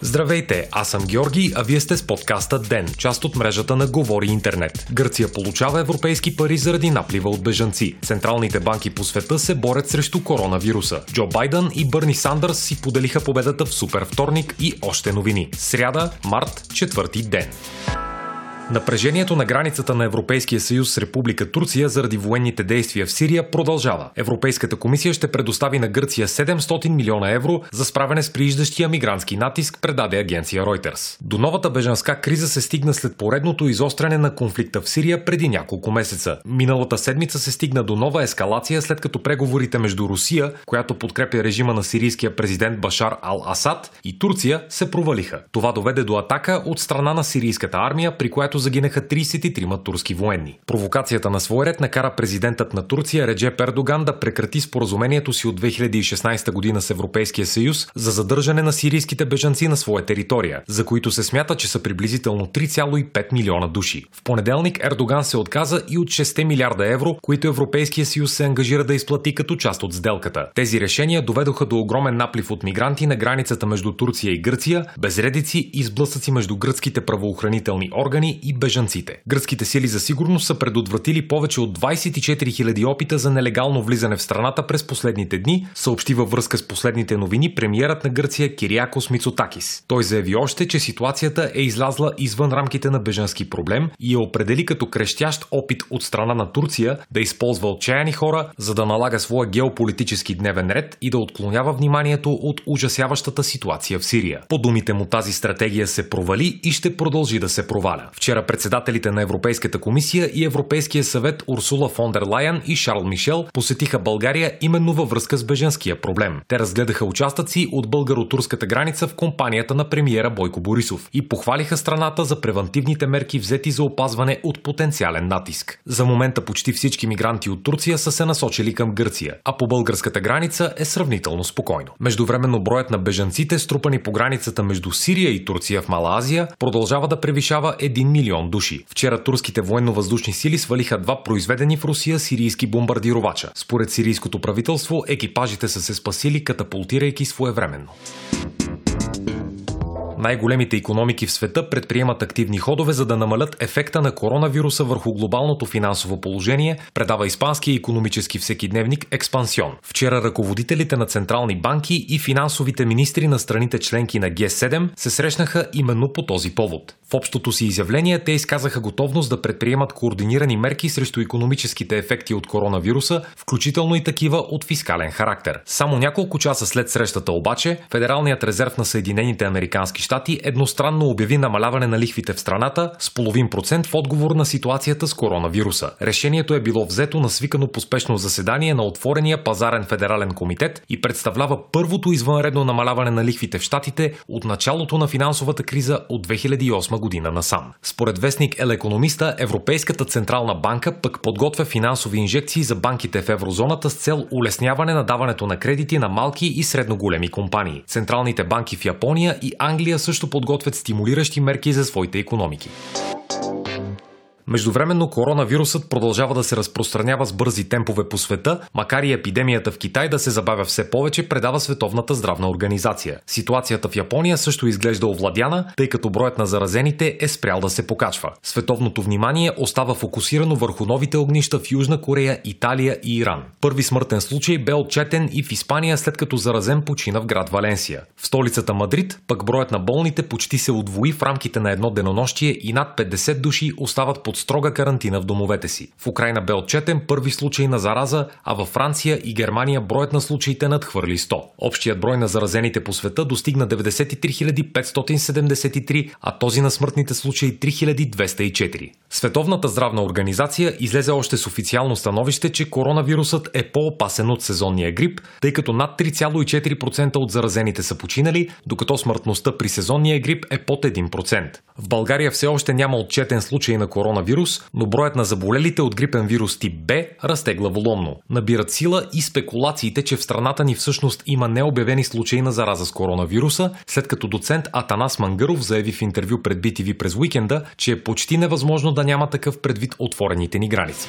Здравейте, аз съм Георги, а вие сте с подкаста ДЕН, част от мрежата на Говори Интернет. Гърция получава европейски пари заради наплива от бежанци. Централните банки по света се борят срещу коронавируса. Джо Байден и Бърни Сандърс си поделиха победата в супер вторник и още новини. Сряда, март, четвърти ден. Напрежението на границата на Европейския съюз с Република Турция заради военните действия в Сирия продължава. Европейската комисия ще предостави на Гърция 700 милиона евро за справяне с прииждащия мигрантски натиск, предаде агенция Reuters. До новата бежанска криза се стигна след поредното изостряне на конфликта в Сирия преди няколко месеца. Миналата седмица се стигна до нова ескалация след като преговорите между Русия, която подкрепя режима на сирийския президент Башар Ал-Асад, и Турция се провалиха. Това доведе до атака от страна на сирийската армия, при която загинаха 33 турски военни. Провокацията на свой ред накара президентът на Турция Редже Пердоган да прекрати споразумението си от 2016 година с Европейския съюз за задържане на сирийските бежанци на своя територия, за които се смята, че са приблизително 3,5 милиона души. В понеделник Ердоган се отказа и от 6 милиарда евро, които Европейския съюз се ангажира да изплати като част от сделката. Тези решения доведоха до огромен наплив от мигранти на границата между Турция и Гърция, безредици и сблъсъци между гръцките правоохранителни органи и бежанците. Гръцките сили за сигурност са предотвратили повече от 24 000 опита за нелегално влизане в страната през последните дни, съобщи във връзка с последните новини премиерът на Гърция Кириакос Мицотакис. Той заяви още, че ситуацията е излязла извън рамките на бежански проблем и я определи като крещящ опит от страна на Турция да използва отчаяни хора, за да налага своя геополитически дневен ред и да отклонява вниманието от ужасяващата ситуация в Сирия. По думите му тази стратегия се провали и ще продължи да се проваля. Вчера председателите на Европейската комисия и Европейския съвет Урсула фон дер Лайен и Шарл Мишел посетиха България именно във връзка с беженския проблем. Те разгледаха участъци от българо-турската граница в компанията на премиера Бойко Борисов и похвалиха страната за превентивните мерки взети за опазване от потенциален натиск. За момента почти всички мигранти от Турция са се насочили към Гърция, а по българската граница е сравнително спокойно. Междувременно броят на бежанците, струпани по границата между Сирия и Турция в Мала Азия, продължава да превишава 1 милион милион души. Вчера турските военно-въздушни сили свалиха два произведени в Русия сирийски бомбардировача. Според сирийското правителство, екипажите са се спасили катапултирайки своевременно. Най-големите економики в света предприемат активни ходове, за да намалят ефекта на коронавируса върху глобалното финансово положение, предава испанския економически всекидневник Експансион. Вчера ръководителите на централни банки и финансовите министри на страните членки на Г7 се срещнаха именно по този повод. В общото си изявление те изказаха готовност да предприемат координирани мерки срещу економическите ефекти от коронавируса, включително и такива от фискален характер. Само няколко часа след срещата обаче, Федералният резерв на Съединените Американски щати едностранно обяви намаляване на лихвите в страната с половин процент в отговор на ситуацията с коронавируса. Решението е било взето на свикано поспешно заседание на отворения пазарен федерален комитет и представлява първото извънредно намаляване на лихвите в щатите от началото на финансовата криза от 2008 година насам. Според вестник Ел Економиста, Европейската централна банка пък подготвя финансови инжекции за банките в еврозоната с цел улесняване на даването на кредити на малки и средно големи компании. Централните банки в Япония и Англия също подготвят стимулиращи мерки за своите економики. Междувременно коронавирусът продължава да се разпространява с бързи темпове по света, макар и епидемията в Китай да се забавя все повече, предава Световната здравна организация. Ситуацията в Япония също изглежда овладяна, тъй като броят на заразените е спрял да се покачва. Световното внимание остава фокусирано върху новите огнища в Южна Корея, Италия и Иран. Първи смъртен случай бе отчетен и в Испания след като заразен почина в град Валенсия. В столицата Мадрид пък броят на болните почти се удвои в рамките на едно денонощие и над 50 души остават под строга карантина в домовете си. В Украина бе отчетен първи случай на зараза, а във Франция и Германия броят на случаите надхвърли 100. Общият брой на заразените по света достигна 93 573, а този на смъртните случаи 3204. Световната здравна организация излезе още с официално становище, че коронавирусът е по-опасен от сезонния грип, тъй като над 3,4% от заразените са починали, докато смъртността при сезонния грип е под 1%. В България все още няма отчетен случай на коронавирус, но броят на заболелите от грипен вирус тип Б расте главоломно. Набират сила и спекулациите, че в страната ни всъщност има необявени случаи на зараза с коронавируса, след като доцент Атанас Мангаров заяви в интервю пред BTV през уикенда, че е почти невъзможно да няма такъв предвид отворените ни граници.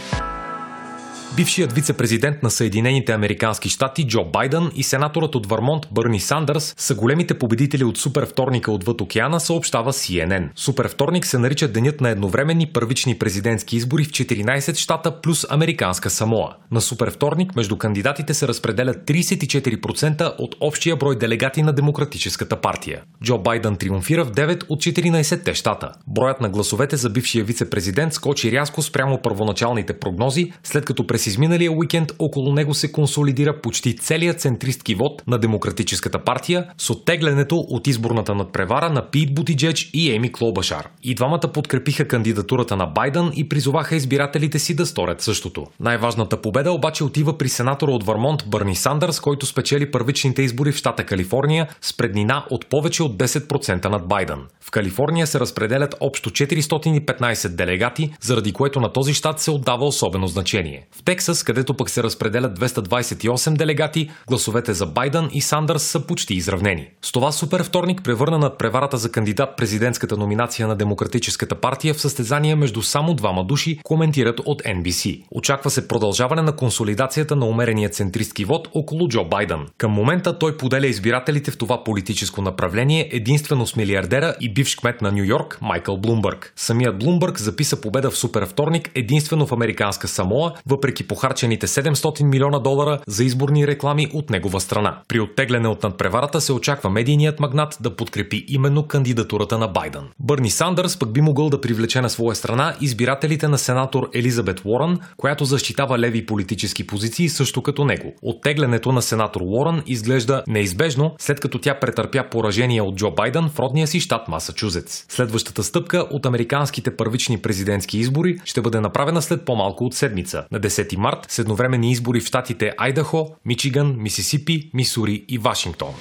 Бившият вице-президент на Съединените Американски щати Джо Байден и сенаторът от Върмонт Бърни Сандърс са големите победители от Супер вторника отвъд океана, съобщава CNN. Супер вторник се нарича денят на едновременни първични президентски избори в 14 щата плюс Американска Самоа. На Супер вторник между кандидатите се разпределят 34% от общия брой делегати на Демократическата партия. Джо Байден триумфира в 9 от 14-те щата. Броят на гласовете за бившия вице-президент скочи рязко спрямо първоначалните прогнози, след като през изминалия уикенд около него се консолидира почти целият центристки вод на Демократическата партия с оттеглянето от изборната надпревара на Пит Бутиджеч и Еми Клобашар. И двамата подкрепиха кандидатурата на Байден и призоваха избирателите си да сторят същото. Най-важната победа обаче отива при сенатора от Върмонт Бърни Сандърс, който спечели първичните избори в щата Калифорния с преднина от повече от 10% над Байден. В Калифорния се разпределят общо 415 делегати, заради което на този щат се отдава особено значение. В Тексас, където пък се разпределят 228 делегати, гласовете за Байден и Сандърс са почти изравнени. С това супер вторник превърна над преварата за кандидат президентската номинация на Демократическата партия в състезание между само двама души, коментират от NBC. Очаква се продължаване на консолидацията на умерения центристки вод около Джо Байден. Към момента той поделя избирателите в това политическо направление единствено с милиардера и бивш кмет на Нью Йорк Майкъл Блумбърг. Самият Блумбърг записа победа в супер вторник единствено в американска Самоа, въпреки похарчените 700 милиона долара за изборни реклами от негова страна. При оттегляне от надпреварата се очаква медийният магнат да подкрепи именно кандидатурата на Байден. Бърни Сандърс пък би могъл да привлече на своя страна избирателите на сенатор Елизабет Уорън, която защитава леви политически позиции също като него. Оттеглянето на сенатор Уорън изглежда неизбежно, след като тя претърпя поражение от Джо Байден в родния си щат Масачузетс. Следващата стъпка от американските първични президентски избори ще бъде направена след по-малко от седмица. На 10 март с едновременни избори в щатите Айдахо, Мичиган, Мисисипи, Мисури и Вашингтон.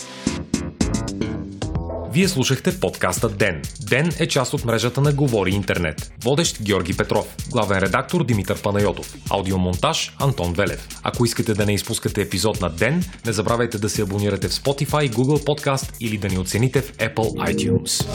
Вие слушахте подкаста Ден. Ден е част от мрежата на Говори Интернет. Водещ Георги Петров. Главен редактор Димитър Панайотов. Аудиомонтаж Антон Велев. Ако искате да не изпускате епизод на Ден, не забравяйте да се абонирате в Spotify, Google Podcast или да ни оцените в Apple iTunes.